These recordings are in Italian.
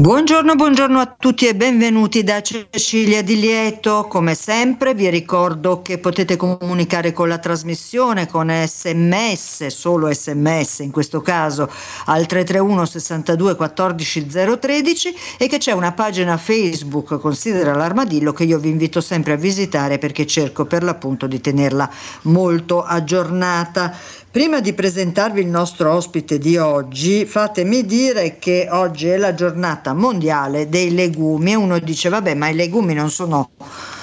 Buongiorno, buongiorno a tutti e benvenuti da Cecilia Di Lieto. Come sempre vi ricordo che potete comunicare con la trasmissione con sms, solo sms in questo caso al 331 62 14 013 e che c'è una pagina Facebook Considera l'armadillo che io vi invito sempre a visitare perché cerco per l'appunto di tenerla molto aggiornata. Prima di presentarvi il nostro ospite di oggi, fatemi dire che oggi è la giornata mondiale dei legumi. E uno dice vabbè ma i legumi non sono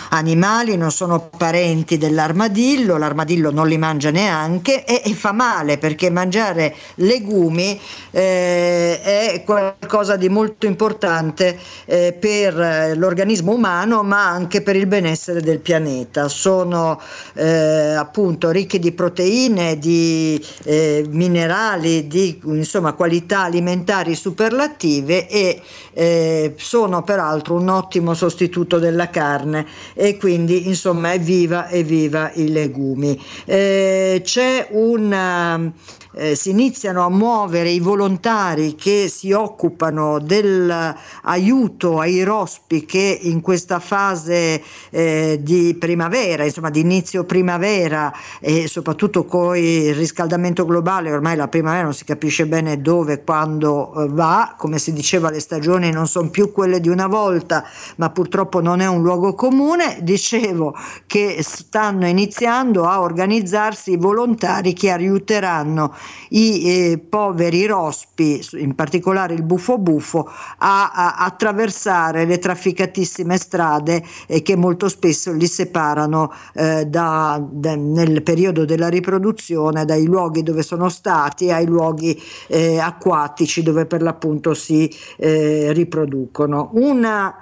animali, non sono parenti dell'armadillo, l'armadillo non li mangia neanche e, e fa male perché mangiare legumi eh, è qualcosa di molto importante eh, per l'organismo umano ma anche per il benessere del pianeta. Sono eh, appunto ricchi di proteine, di eh, minerali, di insomma, qualità alimentari superlative e eh, sono peraltro un ottimo sostituto della carne e quindi insomma evviva evviva i legumi. Eh, c'è un eh, si iniziano a muovere i volontari che si occupano dell'aiuto ai rospi che in questa fase eh, di primavera, insomma di inizio primavera e soprattutto con il riscaldamento globale, ormai la primavera non si capisce bene dove, quando eh, va, come si diceva le stagioni non sono più quelle di una volta, ma purtroppo non è un luogo comune, dicevo che stanno iniziando a organizzarsi i volontari che aiuteranno i eh, poveri rospi, in particolare il buffo buffo, a, a attraversare le trafficatissime strade eh, che molto spesso li separano eh, da, da, nel periodo della riproduzione dai luoghi dove sono stati ai luoghi eh, acquatici dove per l'appunto si eh, riproducono. Una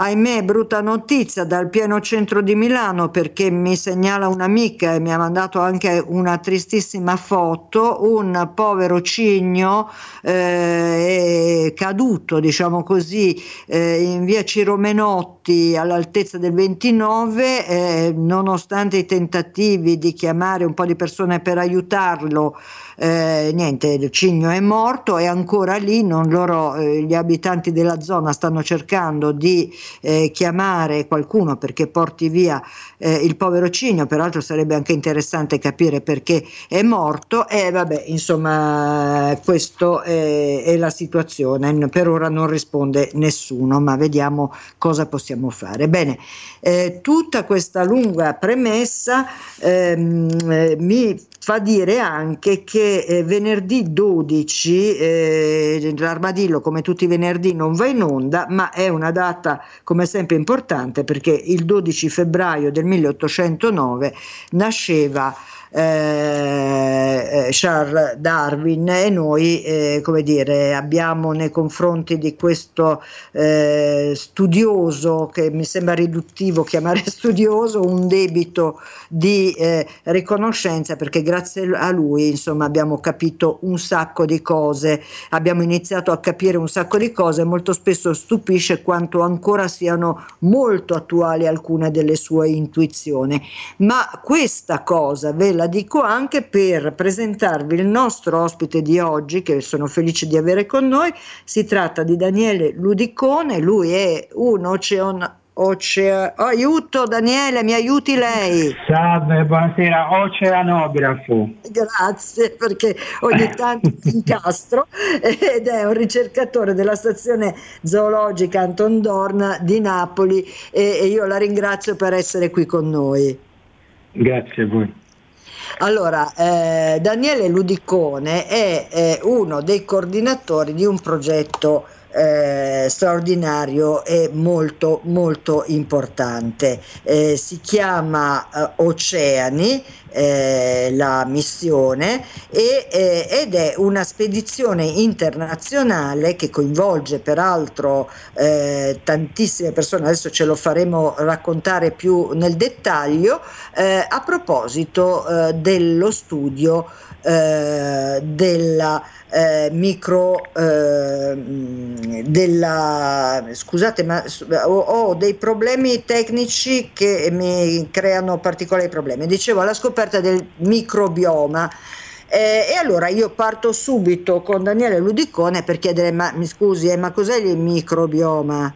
ahimè brutta notizia dal pieno centro di Milano perché mi segnala un'amica e mi ha mandato anche una tristissima foto, un povero cigno eh, caduto diciamo così eh, in via Ciro Menotti all'altezza del 29 eh, nonostante i tentativi di chiamare un po' di persone per aiutarlo eh, niente, il cigno è morto, è ancora lì, loro, eh, gli abitanti della zona stanno cercando di eh, chiamare qualcuno perché porti via eh, il povero cigno, peraltro sarebbe anche interessante capire perché è morto e vabbè, insomma, questa è, è la situazione, per ora non risponde nessuno, ma vediamo cosa possiamo fare. Bene, eh, tutta questa lunga premessa ehm, eh, mi fa dire anche che eh, venerdì 12 eh, l'armadillo come tutti i venerdì non va in onda ma è una data come sempre importante perché il 12 febbraio del 1809 nasceva eh, eh, Charles Darwin e noi eh, come dire, abbiamo nei confronti di questo eh, studioso che mi sembra riduttivo chiamare studioso un debito di eh, riconoscenza perché grazie a lui insomma abbiamo capito un sacco di cose. Abbiamo iniziato a capire un sacco di cose molto spesso stupisce quanto ancora siano molto attuali alcune delle sue intuizioni. Ma questa cosa ve la dico anche per presentarvi il nostro ospite di oggi, che sono felice di avere con noi. Si tratta di Daniele Ludicone, lui è un ocean Oce- aiuto Daniele, mi aiuti lei? Salve, buonasera, oceanografo. Grazie perché ogni tanto si incastro ed è un ricercatore della stazione zoologica Anton Dorn di Napoli e, e io la ringrazio per essere qui con noi. Grazie a voi. Allora, eh, Daniele Ludicone è, è, uno dei coordinatori di un progetto eh, straordinario e molto molto importante. Eh, si chiama eh, Oceani eh, la missione e, eh, ed è una spedizione internazionale che coinvolge peraltro eh, tantissime persone, adesso ce lo faremo raccontare più nel dettaglio, a proposito dello studio della eh, micro eh, della scusate ma ho, ho, dei problemi tecnici che mi creano particolari problemi. Dicevo alla scoperta del microbioma. Eh, e allora io parto subito con Daniele Ludicone per chiedere ma mi scusi eh, ma cos'è il microbioma?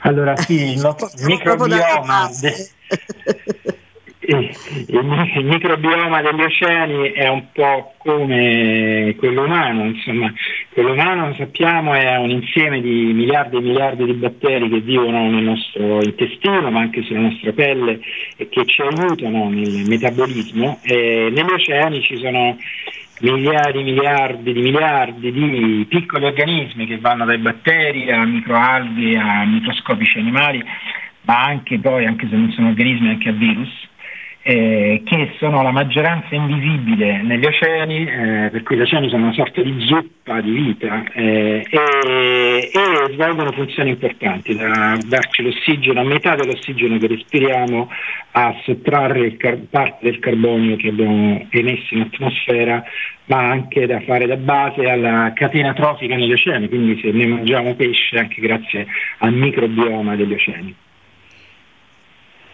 Allora sì, il microbioma il microbioma degli oceani è un po' come quello umano, insomma, quello umano sappiamo è un insieme di miliardi e miliardi di batteri che vivono nel nostro intestino, ma anche sulla nostra pelle e che ci aiutano nel metabolismo. E negli oceani ci sono migliaia di miliardi di miliardi di piccoli organismi che vanno dai batteri a microalghe a microscopici animali, ma anche poi, anche se non sono organismi, anche a virus eh, che sono la maggioranza invisibile negli oceani, eh, per cui gli oceani sono una sorta di zuppa di vita eh, e, e, svolgono funzioni importanti, da darci l'ossigeno, a metà dell'ossigeno che respiriamo, a sottrarre car- parte del carbonio che abbiamo emesso in atmosfera, ma anche da fare da base alla catena trofica negli oceani, quindi se ne mangiamo pesce anche grazie al microbioma degli oceani.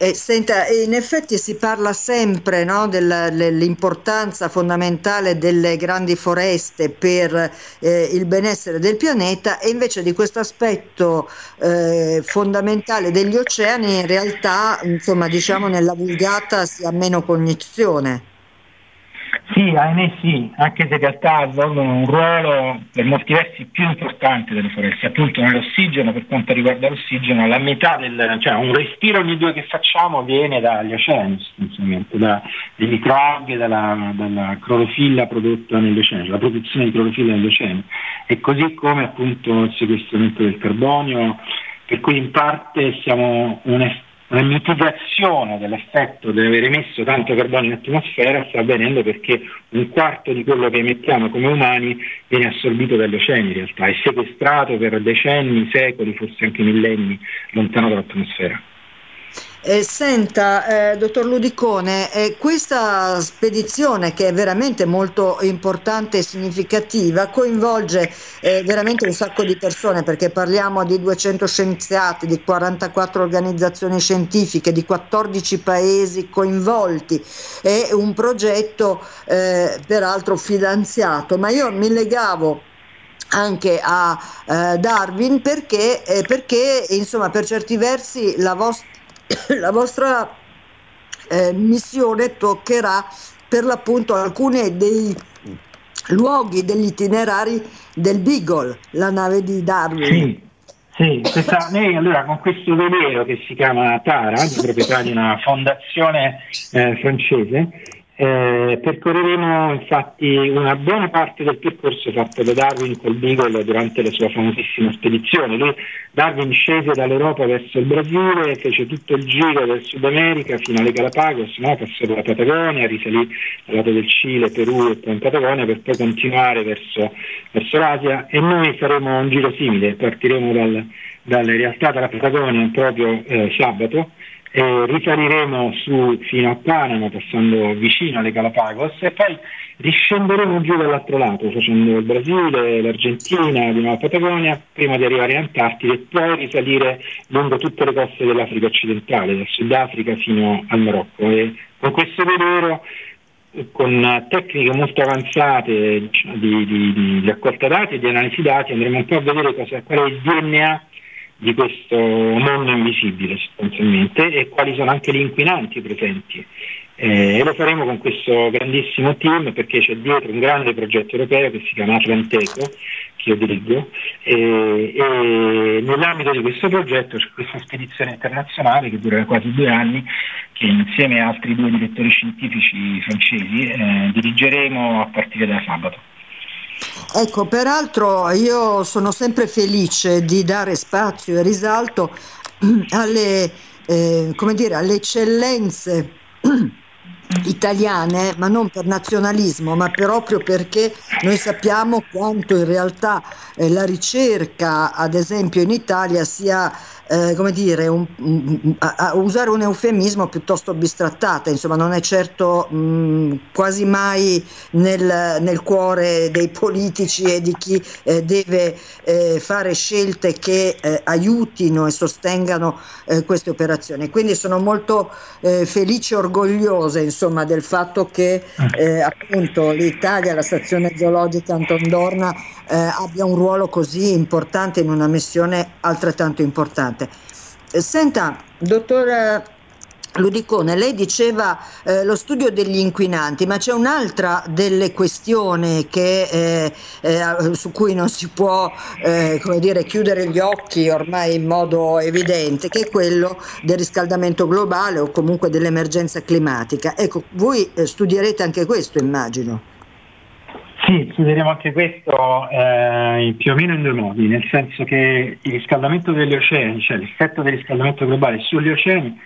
Eh, senta, in effetti si parla sempre no, dell'importanza fondamentale delle grandi foreste per eh, il benessere del pianeta e invece di questo aspetto eh, fondamentale degli oceani in realtà, insomma, diciamo nella vulgata si ha meno cognizione. Sì, ahimè sì, anche se in realtà svolgono un ruolo per molti versi più importante delle foreste, appunto nell'ossigeno, per quanto riguarda l'ossigeno, la metà del, cioè un respiro ogni due che facciamo viene dagli oceani sostanzialmente, dalle microalghe, dalla, dalla clorofilla prodotta negli oceani, la produzione di clorofilla negli oceani, e così come appunto il sequestramento del carbonio, per cui in parte siamo un una mitigazione dell'effetto di aver emesso tanto carbonio in atmosfera sta avvenendo perché un quarto di quello che emettiamo come umani viene assorbito dagli oceani in realtà, è sequestrato per decenni, secoli, forse anche millenni lontano dall'atmosfera. Eh, senta, eh, dottor Ludicone, eh, questa spedizione che è veramente molto importante e significativa coinvolge eh, veramente un sacco di persone perché parliamo di 200 scienziati, di 44 organizzazioni scientifiche, di 14 paesi coinvolti. È un progetto eh, peraltro finanziato, ma io mi legavo anche a eh, Darwin perché, eh, perché insomma per certi versi la vostra la vostra eh, missione toccherà per l'appunto alcuni dei luoghi, degli itinerari del Beagle, la nave di Darwin. Sì. Sì, questa, noi allora con questo velero che si chiama Tara, di proprietà di una fondazione eh, francese, eh, percorreremo infatti una buona parte del percorso fatto da Darwin col Beagle durante la sua famosissima spedizione. Lui, Darwin scese dall'Europa verso il Brasile, fece tutto il giro del Sud America fino alle Galapagos, no? passò dalla Patagonia, risalì dal lato del Cile, Perù e poi in Patagonia per poi continuare verso, verso l'Asia e noi faremo un giro simile, partiremo dal, dalle realtà della Patagonia proprio eh, sabato eh, risaliremo su fino a Panama passando vicino alle Galapagos e poi riscenderemo giù dall'altro lato facendo il Brasile, l'Argentina, di nuovo Patagonia prima di arrivare in Antartide e poi risalire lungo tutte le coste dell'Africa occidentale, dal Sudafrica fino al Marocco. E con questo velero con tecniche molto avanzate diciamo, di, di, di, raccolta dati e di analisi dati andremo un po' a vedere cosa, qual è il DNA di questo mondo invisibile sostanzialmente e quali sono anche gli inquinanti presenti. Eh, e lo faremo con questo grandissimo team perché c'è dietro un grande progetto europeo che si chiama Atlanteco, che io dirigo, e, e nell'ambito di questo progetto c'è questa spedizione internazionale che durerà quasi due anni, che insieme a altri due direttori scientifici francesi eh, dirigeremo a partire da sabato. Ecco, peraltro io sono sempre felice di dare spazio e risalto alle, eh, dire, alle eccellenze italiane, ma non per nazionalismo, ma proprio perché noi sappiamo quanto in realtà eh, la ricerca, ad esempio in Italia, sia eh, come dire, un, a, a usare un eufemismo piuttosto bistrattata, insomma non è certo mh, quasi mai nel, nel, cuore dei politici e di chi eh, deve eh, fare scelte che eh, aiutino e sostengano eh, queste operazioni. Quindi sono molto felice e orgogliosa insomma, del fatto che appunto l'Italia, la stazione zoologica Anton Dorna abbia un ruolo così importante in una missione altrettanto importante importante. Eh, senta, dottor Ludicone, lei diceva eh, lo studio degli inquinanti, ma c'è un'altra delle questioni che, eh, eh, su cui non si può eh, dire, chiudere gli occhi ormai in modo evidente, che è quello del riscaldamento globale o comunque dell'emergenza climatica. Ecco, voi eh, studierete anche questo, immagino. Sì, studieremo anche questo eh, più o meno in due modi, nel senso che il riscaldamento degli oceani, cioè l'effetto del riscaldamento globale sugli oceani,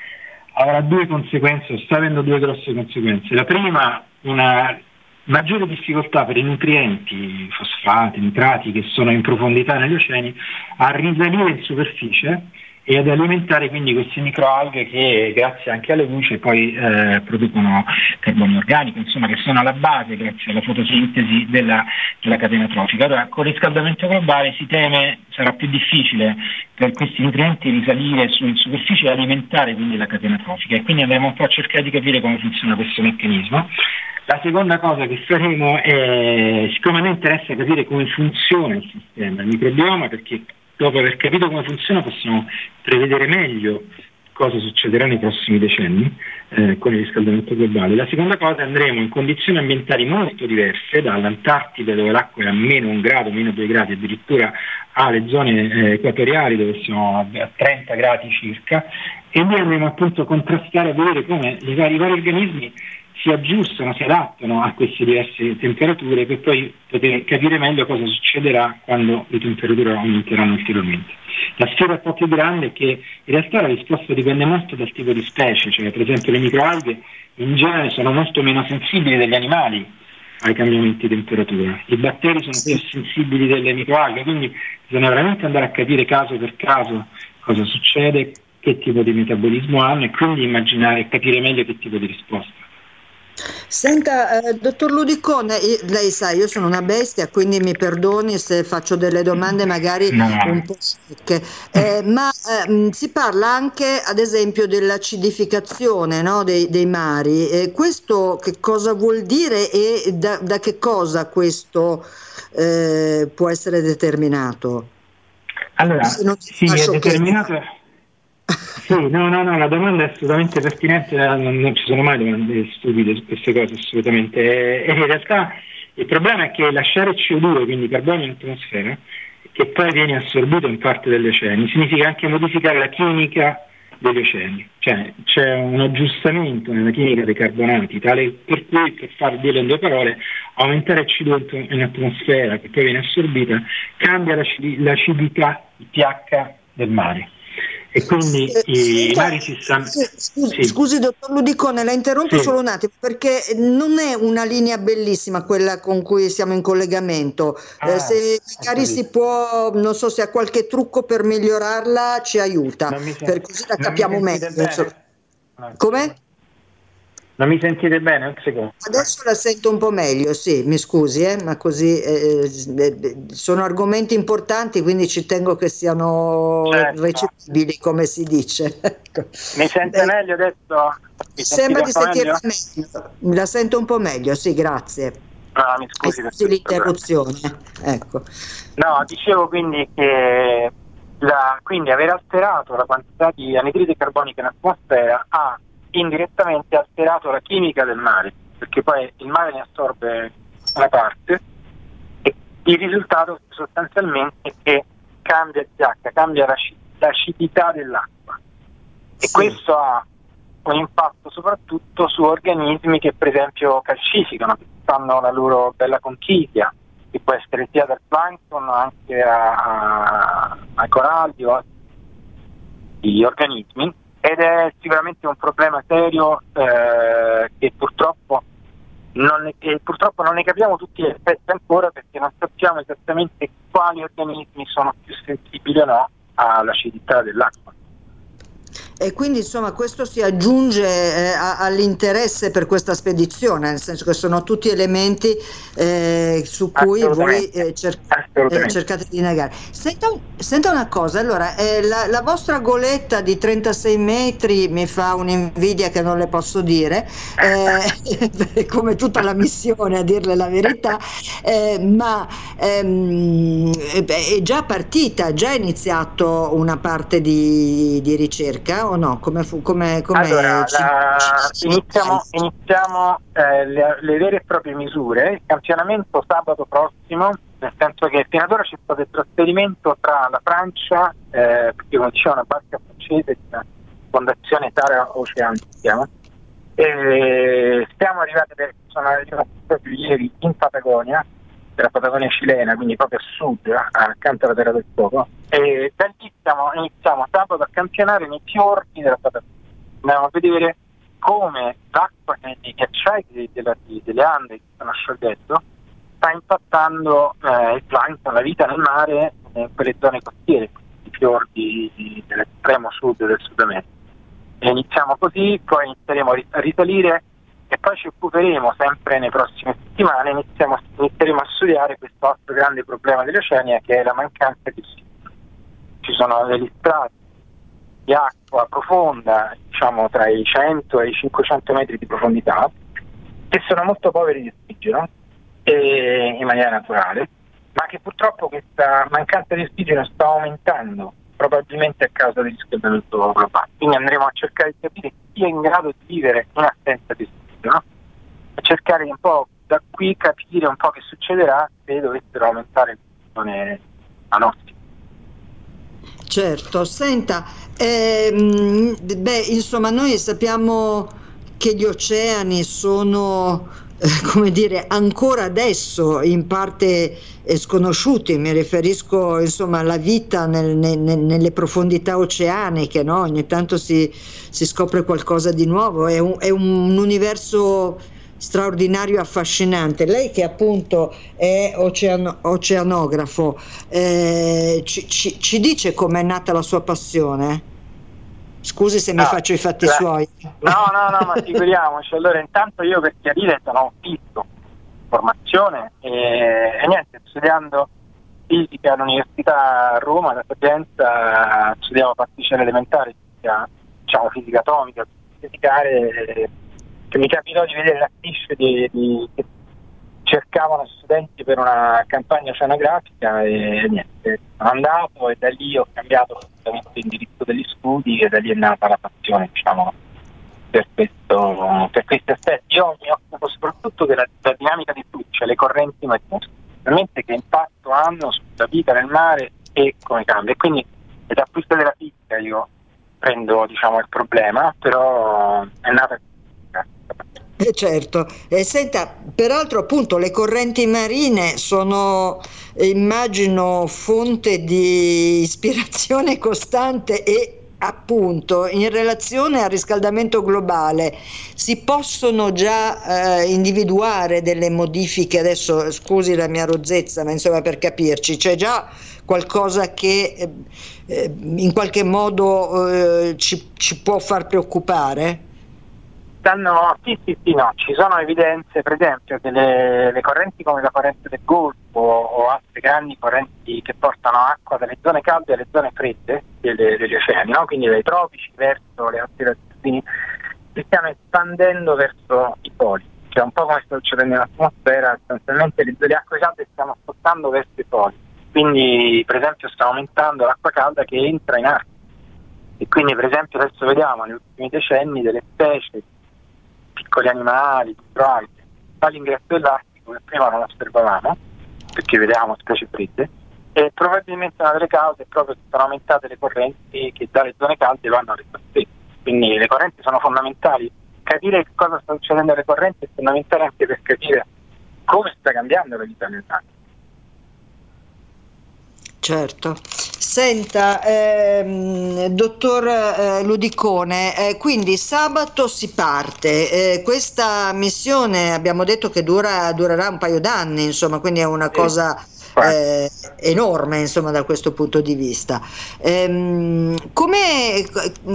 avrà due conseguenze, sta avendo due grosse conseguenze. La prima, una maggiore difficoltà per i nutrienti, fosfati, nitrati che sono in profondità negli oceani, a risalire in superficie e ad alimentare quindi queste microalghe che grazie anche alle luci poi eh, producono carbonio organico, insomma che sono alla base grazie alla fotosintesi della, della catena trofica. Allora con il riscaldamento globale si teme sarà più difficile per questi nutrienti risalire su, superficie e alimentare quindi la catena trofica e quindi andremo un po' a cercare di capire come funziona questo meccanismo. La seconda cosa che faremo è, siccome a me interessa capire come funziona il sistema, il microbioma, perché dopo aver capito come funziona possiamo prevedere meglio cosa succederà nei prossimi decenni eh, con il riscaldamento globale. La seconda cosa andremo in condizioni ambientali molto diverse, dall'Antartide dove l'acqua è a meno un grado, meno due gradi, addirittura alle zone eh, equatoriali dove siamo a 30 gradi circa, e lì andremo appunto a contrastare, a vedere come i vari, i vari organismi si aggiustano, si adattano a queste diverse temperature per poi poter capire meglio cosa succederà quando le temperature aumenteranno ulteriormente. La sfida un po' più grande è che in realtà la risposta dipende molto dal tipo di specie, cioè per esempio le microalghe in genere sono molto meno sensibili degli animali ai cambiamenti di temperatura, i batteri sono più sensibili delle microalghe, quindi bisogna veramente andare a capire caso per caso cosa succede, che tipo di metabolismo hanno e quindi immaginare e capire meglio che tipo di risposta. Senta, eh, dottor Ludicone, lei sa, io sono una bestia, quindi mi perdoni se faccio delle domande magari no. un po' secche, eh, ma eh, si parla anche, ad esempio, dell'acidificazione no, dei, dei, mari. Questo che cosa vuol dire e da, da che cosa questo eh, può essere determinato? Allora, sì, è determinato... Che... Sì, no, no, no, la domanda è assolutamente pertinente, eh, non, non ci sono mai domande stupide su queste cose, assolutamente. E, in realtà il problema è che lasciare CO2, quindi carbonio in atmosfera, che poi viene assorbito in parte dagli oceani, significa anche modificare la chimica degli oceani, cioè c'è un aggiustamento nella chimica dei carbonati, tale per cui, per far dire in due parole, aumentare il CO2 in atmosfera che poi viene assorbita cambia l'acidità, il pH del mare e quindi eh, i vari si stanno... Scusi, sì. scusi, dottor Ludicone, la interrompo sì. solo un attimo perché non è una linea bellissima quella con cui siamo in collegamento. Eh, ah, eh, se magari si può, non so se ha qualche trucco per migliorarla, ci aiuta, per così la capiamo meglio. Come? Non mi sentite bene? Un secondo. Adesso la sento un po' meglio, sì, mi scusi, eh, ma così eh, eh, sono argomenti importanti, quindi ci tengo che siano certo. recepibili, come si dice. Ecco. Mi sente eh, meglio adesso? Mi sembra di sentirla meglio? meglio. La sento un po' meglio, sì, grazie. Ah, mi scusi, scusi l'interruzione. Ecco. No, dicevo quindi che la, quindi aver alterato la quantità di anidride carbonica in atmosfera ha indirettamente alterato la chimica del mare, perché poi il mare ne assorbe una parte e il risultato sostanzialmente è che cambia il pH, cambia l'acidità dell'acqua e sì. questo ha un impatto soprattutto su organismi che per esempio calcificano, che fanno la loro bella conchiglia che può essere sia dal plankton anche a, a, ai coralli o altri organismi ed è sicuramente un problema serio eh, che purtroppo non ne, purtroppo non ne capiamo tutti gli effetti ancora perché non sappiamo esattamente quali organismi sono più sensibili o no all'acidità dell'acqua. E quindi insomma questo si aggiunge eh, a, all'interesse per questa spedizione, nel senso che sono tutti elementi eh, su cui voi eh, cer- eh, cercate di negare. Senta, senta, una cosa, allora, eh, la, la, vostra goletta di 36 metri mi fa un'invidia che non le posso dire, eh, come tutta la missione a dirle la verità, ma ehm, è già partita, già iniziato una parte di, di ricerca o no? Come, fu, come, come allora, la, iniziamo, iniziamo eh, le, le, vere e proprie misure. Il campionamento sabato prossimo, nel senso che fino ad ora c'è stato il trasferimento tra la Francia, eh, perché come diceva una barca francese, una fondazione Tara Ocean si chiama, e siamo arrivati, sono arrivati proprio ieri in Patagonia della Patagonia cilena, quindi proprio a sud, accanto alla Terra del Fuoco. E da lì stiamo, iniziamo sabato a campionare nei fiordi della Patagonia. Andiamo a vedere come l'acqua dei ghiacciai delle, Ande che stanno sciogliendo sta impattando eh, il plankton, la vita nel mare in quelle zone costiere, i fiordi dell'estremo sud del Sud America. E iniziamo così, poi inizieremo a risalire e poi ci occuperemo sempre nelle prossime settimane, iniziamo, inizieremo a studiare questo altro grande problema dell'Oceania che è la mancanza di ossigeno. Ci sono degli strati di acqua profonda, diciamo tra i 100 e i 500 metri di profondità, che sono molto poveri di ossigeno e, in maniera naturale, ma che purtroppo questa mancanza di ossigeno sta aumentando probabilmente a causa del riscaldamento globale. Quindi andremo a cercare di capire chi è in grado di vivere in assenza di ossigeno no? Cercare un po' da qui capire un po' che succederà se dovessero aumentare le persone a notte. Certo, senta, ehm, beh, insomma, noi sappiamo che gli oceani sono come dire, ancora adesso in parte eh, sconosciuti, mi riferisco insomma alla vita nel, nel, nelle profondità oceaniche, no? ogni tanto si, si, scopre qualcosa di nuovo, è un, è un universo straordinario e affascinante. Lei che appunto è oceano, oceanografo, eh, ci, ci, ci dice com'è nata la sua passione? Scusi se mi no, faccio i fatti beh, suoi. No, no, no, ma figuriamoci. Allora, intanto io per chiarire sono un fisico, formazione e, e niente, studiando fisica all'Università a Roma, da Sapienza, studiavo particelle elementari, fisica, diciamo fisica atomica, fisicare, che mi capitò di vedere l'affiche di, di, che cercavano studenti per una campagna oceanografica e niente, sono andato e da lì ho cambiato l'indirizzo degli studi e da lì è nata la passione diciamo, per, questo, per questi aspetti. Io mi occupo soprattutto della, della dinamica di flusso, le correnti marine, veramente che impatto hanno sulla vita nel mare e come cambia. E quindi da questa della fisica io prendo diciamo, il problema, però è nata eh certo, e senta, peraltro appunto le correnti marine sono, immagino, fonte di ispirazione costante e appunto in relazione al riscaldamento globale si possono già eh, individuare delle modifiche, adesso scusi la mia rozzezza, ma insomma per capirci, c'è già qualcosa che eh, eh in qualche modo eh, ci, ci può far preoccupare? Stanno, sì, sì, sì, no, ci sono evidenze, per esempio, che le, le correnti come la corrente del Golfo o altre grandi correnti che portano acqua dalle zone calde alle zone fredde delle, degli oceani, no? quindi dai tropici verso le altre latitudini, si stiano espandendo verso i poli, cioè un po' come sta succedendo nell'atmosfera, sostanzialmente le, le acque calde stiamo spostando verso i poli, quindi per esempio sta aumentando l'acqua calda che entra in acqua. E quindi per esempio adesso vediamo negli ultimi decenni delle specie piccoli animali, microalghe, all'ingresso dell'Artico che prima non osservavamo, perché vedevamo specie fredde, e probabilmente una delle cause è proprio che sono aumentate le correnti che dalle zone calde vanno alle zone Quindi le correnti sono fondamentali. Capire cosa sta succedendo alle correnti è fondamentale anche per capire come sta cambiando la vita nel mare. Certo. Senta, ehm, dottor eh, Ludicone, eh, quindi sabato si parte. Eh, questa missione abbiamo detto che dura, durerà un paio d'anni, insomma, quindi è una cosa eh, enorme insomma da questo punto di vista. Ehm, come,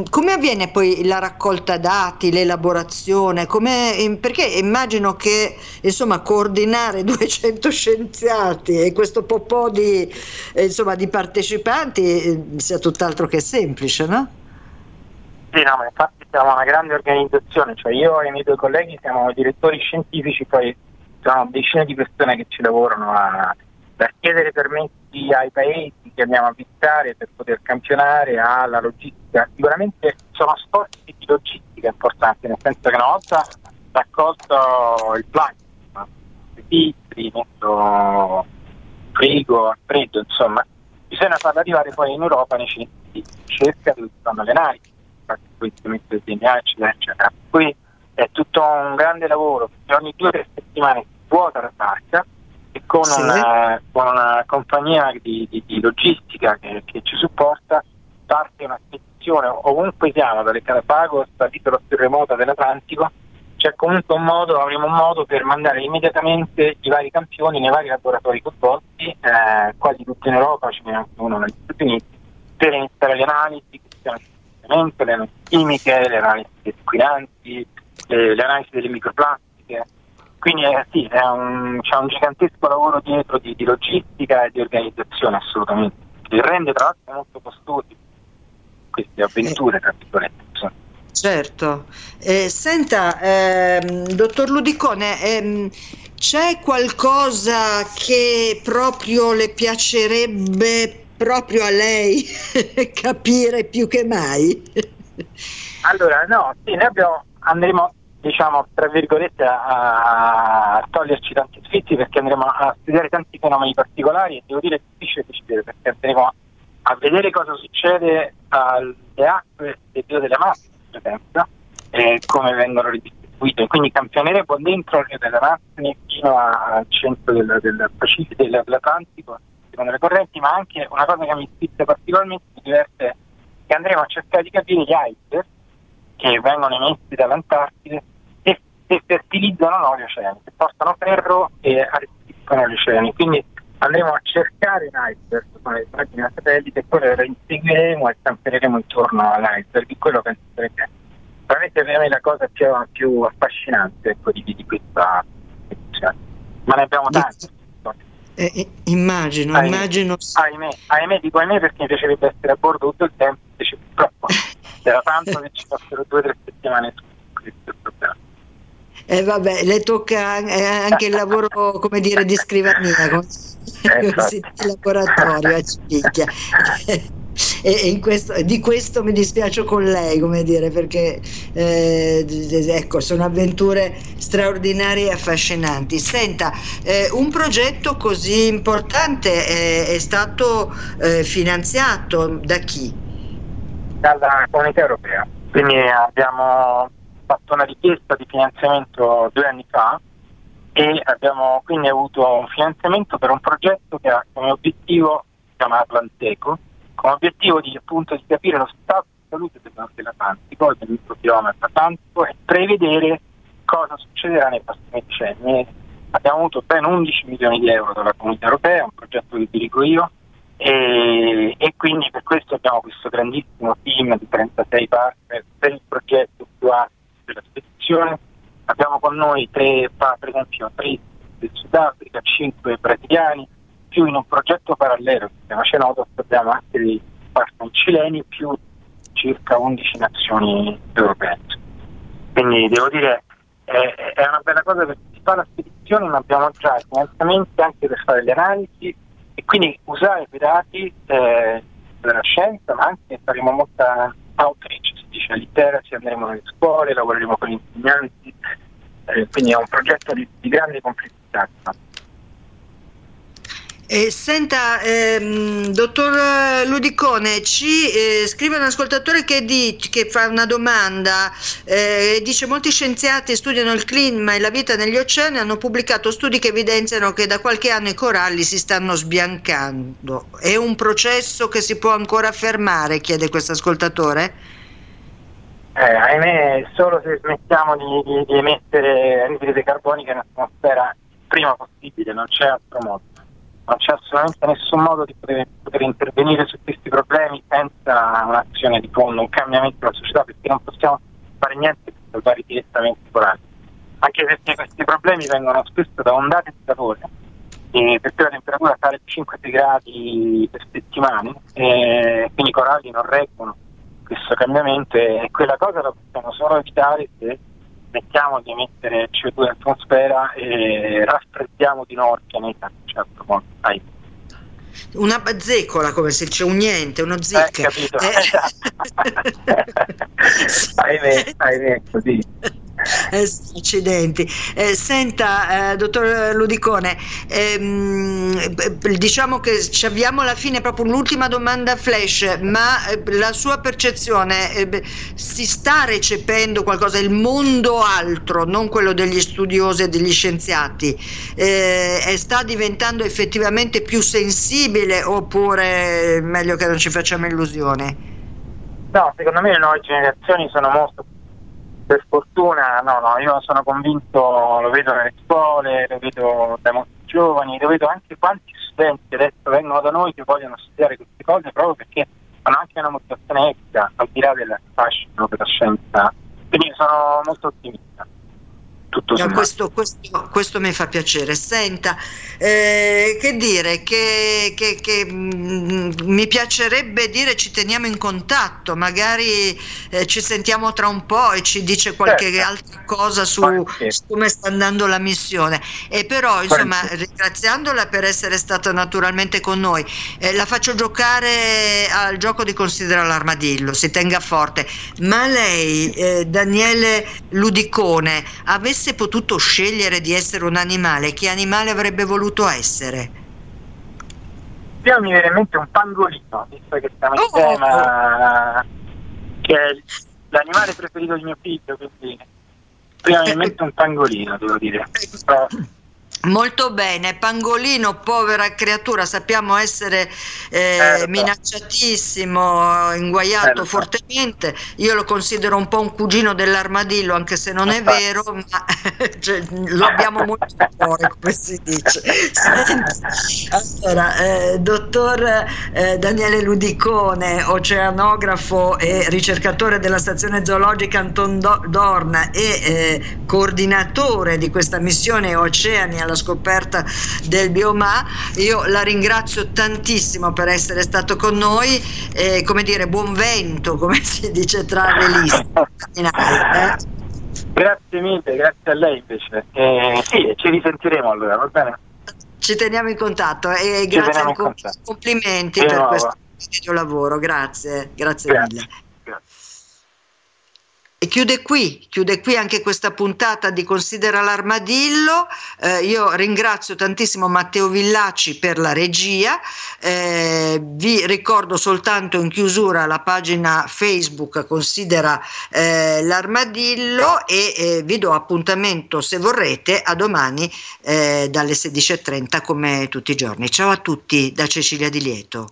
come, avviene poi la raccolta dati, l'elaborazione? Come, perché immagino che insomma coordinare 200 scienziati e questo po' di, insomma, di partecipanti eh, sia tutt'altro che semplice, no? Sì, no, ma infatti siamo una grande organizzazione, cioè io e i miei due colleghi siamo direttori scientifici, poi sono decine di persone che ci lavorano a, da chiedere permessi ai paesi che andiamo a visitare per poter campionare alla logistica. Sicuramente sono sforzi di logistica importanti, nel senso che una volta raccolto il plastic, i filtri, messo frigo, freddo, insomma, bisogna farlo arrivare poi in Europa nei centri di ricerca dove si fanno le quindi mettere il DNA, eccetera, eccetera. Qui è tutto un grande lavoro, ogni due o tre settimane si vuota la barca e con, sì. una, con una, compagnia di, di, di logistica che, che, ci supporta parte una spedizione ovunque siamo, dalle Galapagos all'isola più remota dell'Atlantico, c'è comunque un modo, avremo un modo per mandare immediatamente i vari campioni nei vari laboratori coinvolti, eh, quasi tutti in Europa, ce n'è anche uno negli Stati Uniti, per iniziare le analisi, che siano le analisi chimiche, le analisi degli inquinanti, le, le analisi delle microplastiche, quindi eh, sì, un, c'è un gigantesco lavoro dietro di, di, logistica e di organizzazione assolutamente, che rende tra l'altro molto costosi queste avventure, tra virgolette. Certo. Eh, senta, ehm, dottor Ludicone, ehm, c'è qualcosa che proprio le piacerebbe proprio a lei capire più che mai? allora, no, sì, noi abbiamo, andremo diciamo, tra virgolette, a, a, toglierci tanti sfizi perché andremo a studiare tanti fenomeni particolari e devo dire che è difficile decidere perché andremo a vedere cosa succede alle acque del Rio delle Amazzoni, per esempio, e come vengono ridistribuite. Quindi campioneremo dentro il Rio delle Amazzoni fino al centro del, del Pacifico, dell'Atlantico, secondo le correnti, ma anche una cosa che mi spizza particolarmente diversa è che andremo a cercare di capire gli iceberg che vengono emessi dall'Antartide e, e fertilizzano no, gli oceani, che portano ferro e arricchiscono gli oceani. Quindi andremo a cercare un iceberg con le immagini satellite e poi le inseguiremo e camperemo intorno all'iceberg, quello che veramente per me la cosa più, più affascinante ecco, di, di questa edizione. Ma ne abbiamo tante. Eh, eh, immagino, ahimè, immagino. Ahimè, ahimè, dico ahimè perché mi piacerebbe essere a bordo tutto il tempo, invece purtroppo era tanto che ci fossero due o tre settimane su questo problema. E eh vabbè, le tocca anche il lavoro, come dire, di scrivania, come, eh, così di laboratorio a Cipicchia. e, questo, di questo mi dispiace con lei, come dire, perché eh, ecco, sono avventure straordinarie e affascinanti. Senta, eh, un progetto così importante è, è stato eh, finanziato da chi? Dalla comunità europea. Quindi abbiamo fatto una richiesta di finanziamento due anni fa e abbiamo quindi avuto un finanziamento per un progetto che ha come obiettivo, si chiama Atlanteco, come obiettivo di, appunto, di capire lo stato di salute dell'Atlantico, del microbioma atlantico e prevedere cosa succederà nei prossimi decenni. Abbiamo avuto ben 11 milioni di euro dalla comunità europea, un progetto che dirigo io, e, e, quindi per questo abbiamo questo grandissimo team di 36 partner per il progetto più alto della spedizione. Abbiamo con noi tre, per esempio, tre del Sudafrica, cinque brasiliani, più in un progetto parallelo che si chiama Cenotos abbiamo anche dei partner cileni più circa 11 nazioni europee. Quindi devo dire è, è una bella cosa perché si fa la spedizione ma abbiamo già finanziamenti anche per fare le analisi e quindi usare quei dati eh, della scienza, ma anche faremo molta outreach, si dice literacy, andremo nelle scuole, lavoreremo con gli insegnanti, eh, quindi è un progetto di, di grande complessità. Eh, senta, ehm, dottor Ludicone, ci eh, scrive un ascoltatore che, dice, che fa una domanda, eh, dice molti scienziati studiano il clima e la vita negli oceani, hanno pubblicato studi che evidenziano che da qualche anno i coralli si stanno sbiancando. È un processo che si può ancora fermare, chiede questo ascoltatore? Eh, ahimè, solo se smettiamo di, di, di emettere anidride carbonica in atmosfera prima possibile, non c'è altro modo non c'è assolutamente nessun modo di poter, poter, intervenire su questi problemi senza un'azione di fondo, un cambiamento della società, perché non possiamo fare niente per salvare direttamente i coralli. Anche perché questi problemi vengono spesso da ondate di calore, perché la temperatura sale 5-6 gradi per settimane, e quindi i coralli non reggono questo cambiamento e quella cosa la possiamo solo evitare se smettiamo di emettere CO2 in atmosfera e raffreddiamo di nuovo il pianeta certo modo. Una bazzecola, come se c'è un niente, uno zic. Eh, capito. Eh. ahimè, ahimè, così. Eh, accidenti. Eh, senta, eh, dottor Ludicone, ehm, diciamo che abbiamo alla fine proprio l'ultima domanda flash, ma eh, la sua percezione eh, si sta recependo qualcosa, il mondo altro, non quello degli studiosi e degli scienziati, eh, sta diventando effettivamente più sensibile oppure meglio che non ci facciamo illusioni? No, secondo me le nuove generazioni sono molto più per fortuna no, no, io sono convinto, lo vedo nelle scuole, lo vedo dai molti giovani, lo vedo anche quanti studenti adesso vengono da noi che vogliono studiare queste cose proprio perché hanno anche una motivazione etica, al di là del fascino della scienza. Quindi sono molto ottimista tutto no, questo, questo, questo, mi fa piacere. Senta, eh, che dire, che, che, che mh, mm, mi piacerebbe dire ci teniamo in contatto, magari eh, ci sentiamo tra un po' e ci dice qualche certo. altra cosa su, su, come sta andando la missione. E però, insomma, ringraziandola per essere stata naturalmente con noi, eh, la faccio giocare al gioco di Considera l'armadillo, si tenga forte. Ma lei, eh, Daniele Ludicone, avesse avesse potuto scegliere di essere un animale, che animale avrebbe voluto essere? Io mi viene in mente un pangolino, visto che siamo in oh, tema, che è l'animale preferito di mio figlio, quindi prima mi viene in mente un pangolino, devo dire. Però, Molto bene, Pangolino, povera creatura, sappiamo essere eh, certo. minacciatissimo, inguaiato certo. fortemente. Io lo considero un po' un cugino dell'armadillo, anche se non è vero, ma cioè, lo abbiamo molto a cuore, come si dice. allora, eh, dottor eh, Daniele Ludicone, oceanografo e ricercatore della stazione zoologica Anton Dorna e eh, coordinatore di questa missione Oceani alla scoperta del bioma. Io la ringrazio tantissimo per essere stato con noi, eh, come dire, buon vento, come si dice tra le liste. Eh? Grazie mille, grazie a lei invece. Eh, sì, ci risentiremo allora, va bene? Ci teniamo in contatto e grazie ancora, complimenti per questo lavoro, grazie, grazie, grazie. mille. Chiude qui, chiude qui anche questa puntata di Considera l'armadillo. Eh, io ringrazio tantissimo Matteo Villaci per la regia. Eh, vi ricordo soltanto in chiusura la pagina Facebook Considera eh, l'armadillo e eh, vi do appuntamento se vorrete a domani eh, dalle 16.30 come tutti i giorni. Ciao a tutti da Cecilia Di Lieto.